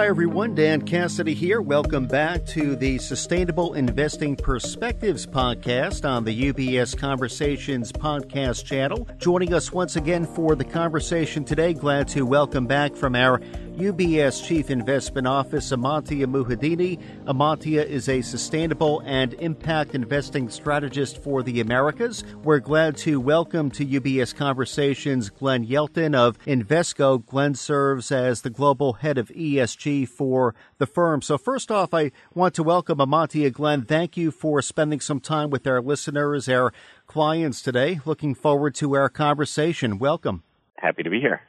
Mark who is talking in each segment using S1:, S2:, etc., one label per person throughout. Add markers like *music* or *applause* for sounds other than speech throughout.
S1: Hi, everyone. Dan Cassidy here. Welcome back to the Sustainable Investing Perspectives podcast on the UBS Conversations podcast channel. Joining us once again for the conversation today, glad to welcome back from our UBS Chief Investment Office, Amantia Muhedini. Amantia is a sustainable and impact investing strategist for the Americas. We're glad to welcome to UBS Conversations Glen Yelton of Invesco. Glen serves as the global head of ESG for the firm. So, first off, I want to welcome Amantia. Glen, thank you for spending some time with our listeners, our clients today. Looking forward to our conversation. Welcome.
S2: Happy to be here.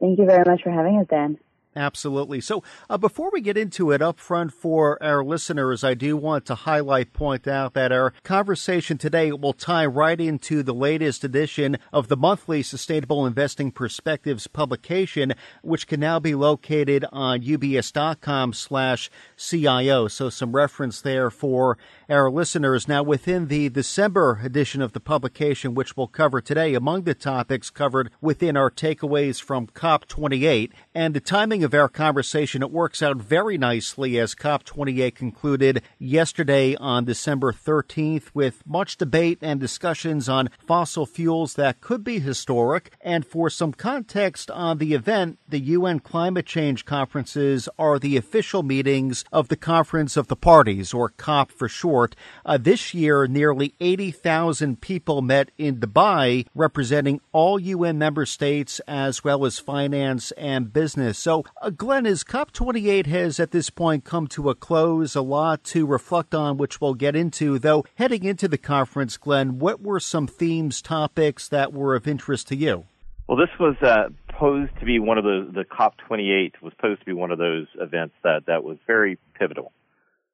S3: Thank you very much for having us, Dan.
S1: Absolutely. So, uh, before we get into it up front for our listeners, I do want to highlight, point out that our conversation today will tie right into the latest edition of the monthly Sustainable Investing Perspectives publication, which can now be located on ubs.com slash CIO. So, some reference there for our listeners. Now, within the December edition of the publication, which we'll cover today, among the topics covered within our takeaways from COP28 and the timing of our conversation, it works out very nicely as COP28 concluded yesterday on December 13th with much debate and discussions on fossil fuels that could be historic. And for some context on the event, the UN climate change conferences are the official meetings of the Conference of the Parties, or COP for short. Uh, this year, nearly 80,000 people met in Dubai, representing all UN member states as well as finance and business. So uh, Glen, as COP28 has at this point come to a close, a lot to reflect on, which we'll get into. Though, heading into the conference, Glen, what were some themes, topics that were of interest to you?
S2: Well, this was uh, posed to be one of the, the COP28 was posed to be one of those events that, that was very pivotal.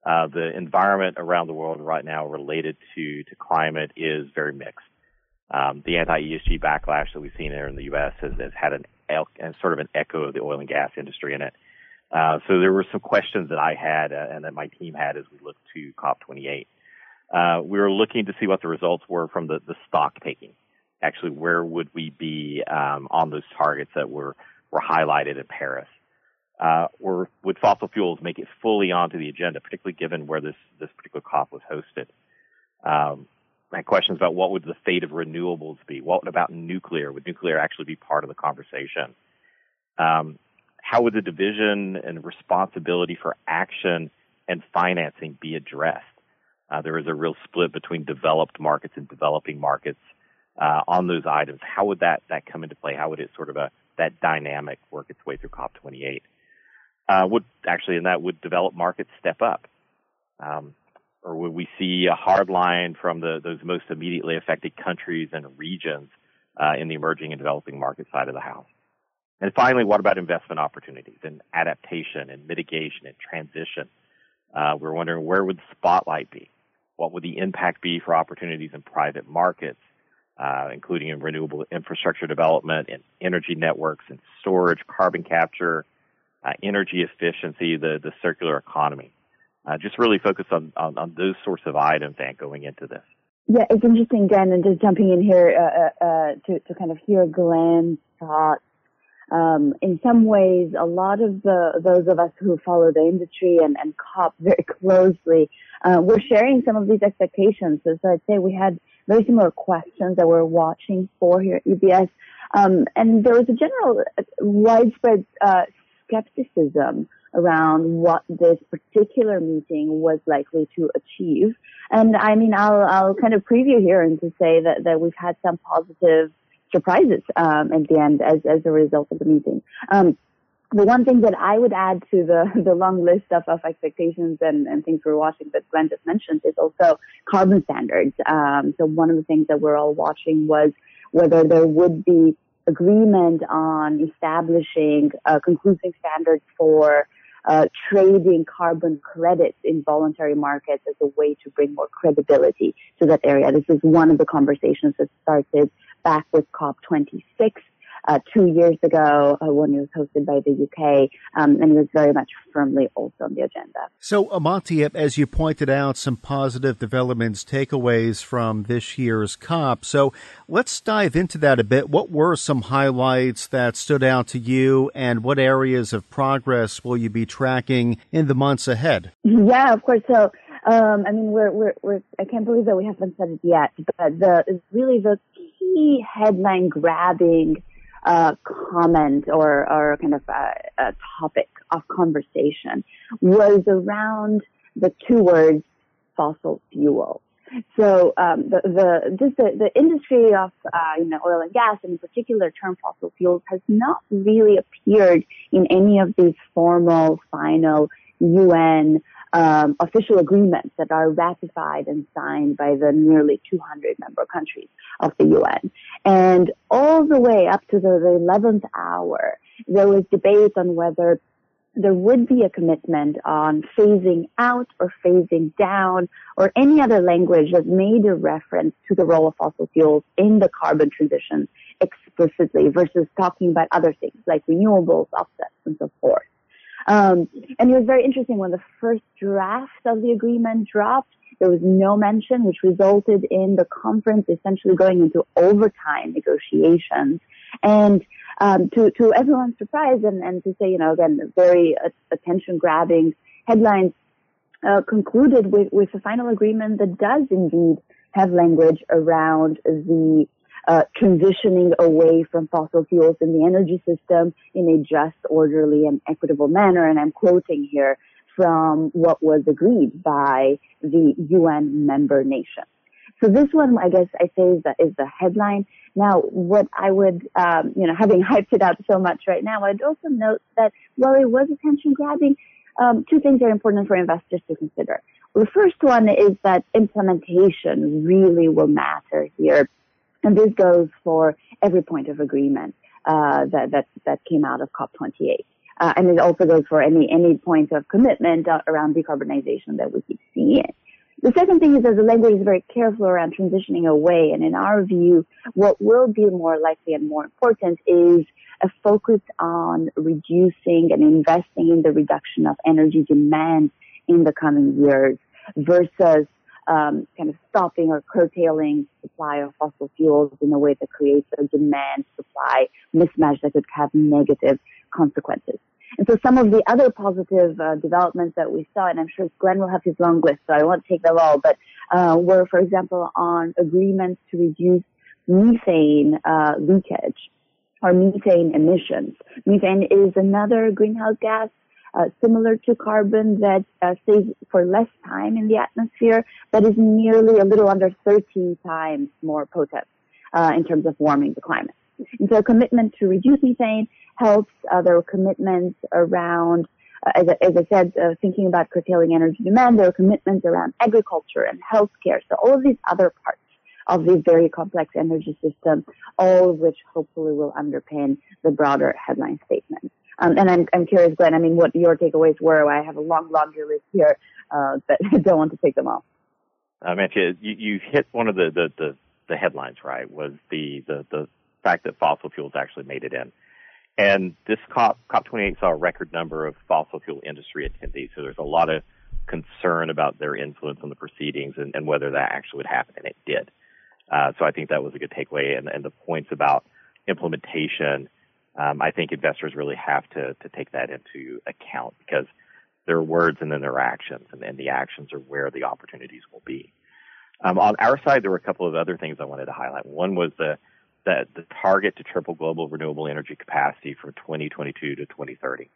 S2: Uh, the environment around the world right now related to, to climate is very mixed. Um, the anti-ESG backlash that we've seen here in the U.S. has, has had an sort of an echo of the oil and gas industry in it. Uh, so there were some questions that I had uh, and that my team had as we looked to COP28. Uh, we were looking to see what the results were from the, the stock taking. Actually, where would we be um, on those targets that were were highlighted in Paris? Uh, or would fossil fuels make it fully onto the agenda, particularly given where this this particular COP was hosted? Um, had questions about what would the fate of renewables be? What about nuclear? Would nuclear actually be part of the conversation? Um, how would the division and responsibility for action and financing be addressed? Uh, there is a real split between developed markets and developing markets uh, on those items. How would that that come into play? How would it sort of a that dynamic work its way through COP28? Uh, would actually, in that would developed markets step up? Um, or would we see a hard line from the, those most immediately affected countries and regions uh, in the emerging and developing market side of the house? And finally, what about investment opportunities and adaptation and mitigation and transition? Uh, we're wondering where would the spotlight be? What would the impact be for opportunities in private markets, uh, including in renewable infrastructure development and energy networks and storage, carbon capture, uh, energy efficiency, the, the circular economy? Uh, just really focus on, on, on, those sorts of items and going into this.
S3: Yeah, it's interesting, Dan, and just jumping in here uh, uh, uh, to, to kind of hear Glen's thoughts. Um, in some ways, a lot of the, those of us who follow the industry and, and COP very *laughs* closely, uh, we're sharing some of these expectations. So, so, I'd say we had very similar questions that we're watching for here at UBS. Um, and there was a general uh, widespread skepticism around what this particular meeting was likely to achieve. And I mean, I'll, I'll kind of preview here and to say that, that we've had some positive surprises um, at the end as, as a result of the meeting. Um, the one thing that I would add to the, *laughs* the long list of, of expectations and, and things we're watching that Glen just mentioned is also carbon standards. Um, so one of the things that we're all watching was whether there would be agreement on establishing uh, conclusive standards for uh, trading carbon credits in voluntary markets as a way to bring more credibility to that area. This is one of the conversations that started back with COP26. Uh, two years ago uh, when it was hosted by the UK, um, and it was very much firmly also on the agenda.
S1: So, Amantia, as you pointed out, some positive developments, takeaways from this year's COP. So, let's dive into that a bit. What were some highlights that stood out to you, and what areas of progress will you be tracking in the months ahead?
S3: Yeah, of course. So, um, I mean, we're, we're, we're, I can't believe that we haven't said it yet, but the, really the key headline grabbing, uh, comment or, or kind of a, a topic of conversation was around the two words fossil fuel. So um, the, the just the, the industry of uh, you know oil and gas, and in particular term fossil fuels, has not really appeared in any of these formal, final UN um, official agreements that are ratified and signed by the nearly 200 member countries of the UN. And all the way up to the, the 11th hour, there was debate on whether there would be a commitment on phasing out or phasing down or any other language that made a reference to the role of fossil fuels in the carbon transition explicitly versus talking about other things like renewables, offsets, and so forth. Um, and it was very interesting when the first draft of the agreement dropped. There was no mention, which resulted in the conference essentially going into overtime negotiations. And um, to to everyone's surprise, and, and to say, you know, again, very uh, attention grabbing headlines uh, concluded with with a final agreement that does indeed have language around the uh, transitioning away from fossil fuels in the energy system in a just, orderly, and equitable manner. And I'm quoting here from what was agreed by the UN member nations. So this one, I guess I say is the, is the headline. Now, what I would, um, you know, having *laughs* hyped it up so much right now, I'd also note that while it was attention grabbing, um, two things are important for investors to consider. the first one is that implementation really will matter here and this goes for every point of agreement uh, that, that, that came out of COP28. Uh, and it also goes for any, any point of commitment uh, around decarbonization that we keep seeing. The second thing is that the language is very careful around transitioning away. And in our view, what will be more likely and more important is a focus on reducing and investing in the reduction of energy demand in the coming years versus um, kind of stopping or curtailing supply of fossil fuels in a way that creates a demand supply mismatch that could have negative consequences. And so some of the other positive uh, developments that we saw, and I'm sure Glen will have his long list, so I won't take them all, but uh, were, for example, on agreements to reduce methane uh, leakage or methane emissions. Methane is another greenhouse gas uh, similar to carbon that uh, stays for less time in the atmosphere, but is nearly a little under 13 times more potent uh, in terms of warming the climate. And so a commitment to reduce methane helps. Uh, there are commitments around, uh, as, as, I said, thinking about curtailing energy demand. There are commitments around agriculture and healthcare. So all of these other parts of the very complex energy system, all of which hopefully will underpin the broader headline statement. Um, and I'm, I'm curious, Glen, I mean, what your takeaways were. I have a long laundry list here, uh, *laughs* but I don't want to take them all.
S2: I mean, you, you hit one of the, the, the, the headlines, right, was the, the, the fact that fossil fuels actually made it in. And this COP, COP28 saw a record number of fossil fuel industry attendees. So there's a lot of concern about their influence on the proceedings and, and whether that actually would happen. And it did. Uh, so I think that was a good takeaway. And, and the points about implementation um, I think investors really have to to take that into account because there are words and then there are actions, and, and the actions are where the opportunities will be. Um, on our side, there were a couple of other things I wanted to highlight. One was the the, the target to triple global renewable energy capacity from 2022 to 2030.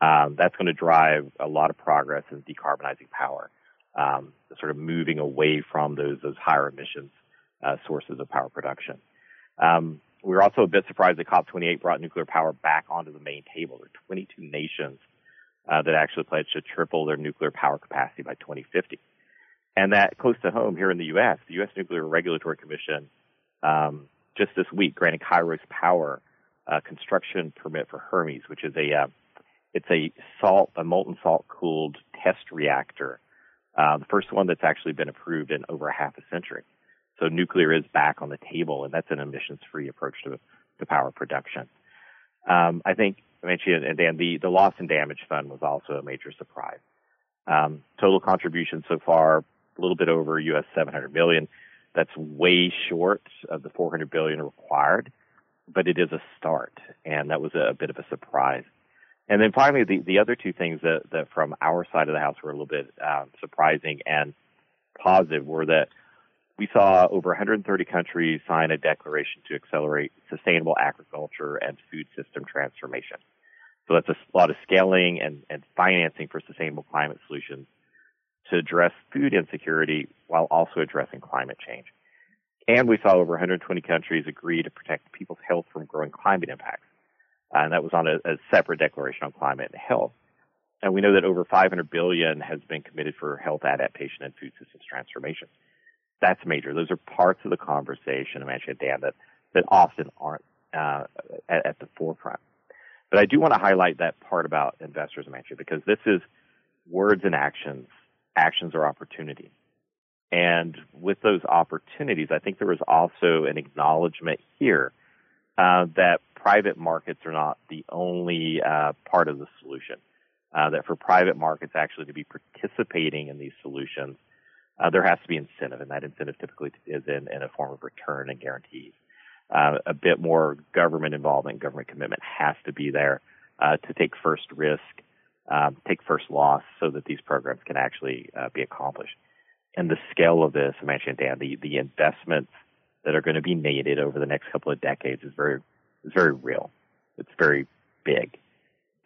S2: Um, that's going to drive a lot of progress in decarbonizing power, um, sort of moving away from those those higher emissions uh, sources of power production. Um, we were also a bit surprised that COP28 brought nuclear power back onto the main table. There are 22 nations uh, that actually pledged to triple their nuclear power capacity by 2050. And that close to home here in the U.S., the U.S. Nuclear Regulatory Commission um, just this week granted Kairos Power a construction permit for Hermes, which is a uh, it's a salt a molten salt cooled test reactor, uh, the first one that's actually been approved in over half a century. So nuclear is back on the table, and that's an emissions-free approach to to power production. Um, I think I mentioned and Dan the the loss and damage fund was also a major surprise. Um, total contribution so far a little bit over US 700 million. That's way short of the 400 billion required, but it is a start, and that was a, a bit of a surprise. And then finally, the, the other two things that, that from our side of the house were a little bit um, surprising and positive were that we saw over 130 countries sign a declaration to accelerate sustainable agriculture and food system transformation. So that's a lot of scaling and, and financing for sustainable climate solutions to address food insecurity while also addressing climate change. And we saw over 120 countries agree to protect people's health from growing climate impacts. And that was on a, a separate declaration on climate and health. And we know that over 500 billion has been committed for health adaptation and food systems transformation. That's major. Those are parts of the conversation, I mentioned, Dan, that, that often aren't uh, at, at the forefront. But I do want to highlight that part about investors, mentioned, because this is words and actions actions are opportunities. And with those opportunities, I think there was also an acknowledgement here uh, that private markets are not the only uh, part of the solution. Uh, that for private markets actually to be participating in these solutions, uh, there has to be incentive, and that incentive typically is in, in a form of return and guarantees. Uh, a bit more government involvement, government commitment has to be there uh, to take first risk um, take first loss so that these programs can actually uh, be accomplished. And the scale of this, I mentioned, Dan, the, the investments that are going to be needed over the next couple of decades is very, is very real. It's very big.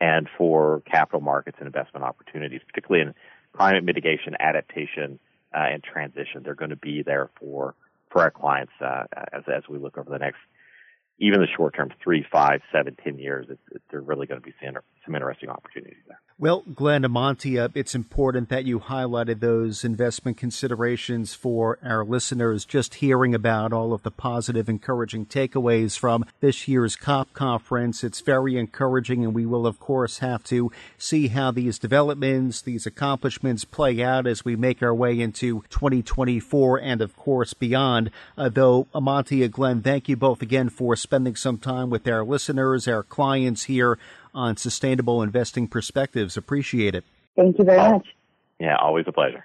S2: And for capital markets and investment opportunities, particularly in climate mitigation, adaptation, uh, and transition, they're going to be there for, for our clients, uh, as, as we look over the next even the short term, three, five, seven, ten years, it's, it's, they're really going to be some, some interesting opportunities there.
S1: Well, Glen Amantia, it's important that you highlighted those investment considerations for our listeners. Just hearing about all of the positive, encouraging takeaways from this year's COP conference, it's very encouraging, and we will, of course, have to see how these developments, these accomplishments play out as we make our way into 2024 and, of course, beyond. Uh, though, Amantia, Glen, thank you both again for spending some time with our listeners, our clients here on Sustainable Investing Perspectives. Appreciate it.
S3: Thank you very much.
S2: Yeah, always a pleasure.